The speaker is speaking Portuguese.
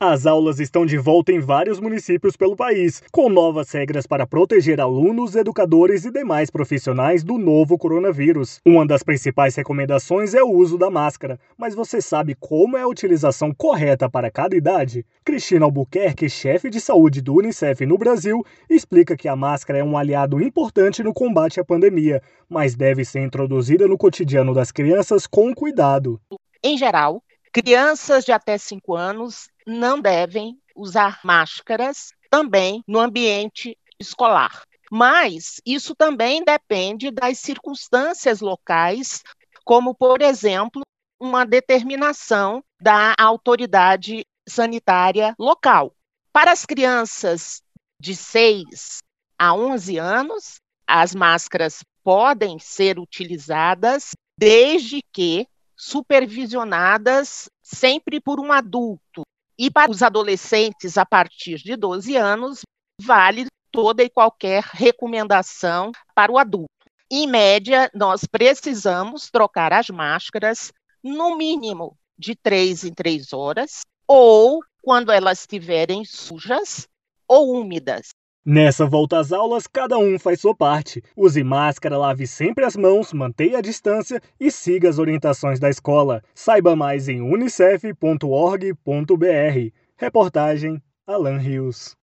As aulas estão de volta em vários municípios pelo país, com novas regras para proteger alunos, educadores e demais profissionais do novo coronavírus. Uma das principais recomendações é o uso da máscara, mas você sabe como é a utilização correta para cada idade? Cristina Albuquerque, chefe de saúde do Unicef no Brasil, explica que a máscara é um aliado importante no combate à pandemia, mas deve ser introduzida no cotidiano das crianças com cuidado. Em geral, crianças de até 5 anos não devem usar máscaras também no ambiente escolar. Mas isso também depende das circunstâncias locais, como, por exemplo, uma determinação da autoridade sanitária local. Para as crianças de 6 a 11 anos, as máscaras podem ser utilizadas desde que supervisionadas sempre por um adulto, e para os adolescentes a partir de 12 anos, vale toda e qualquer recomendação para o adulto. Em média, nós precisamos trocar as máscaras no mínimo de três em três horas, ou quando elas estiverem sujas ou úmidas. Nessa volta às aulas, cada um faz sua parte. Use máscara, lave sempre as mãos, mantenha a distância e siga as orientações da escola. Saiba mais em unicef.org.br. Reportagem Alan Rios.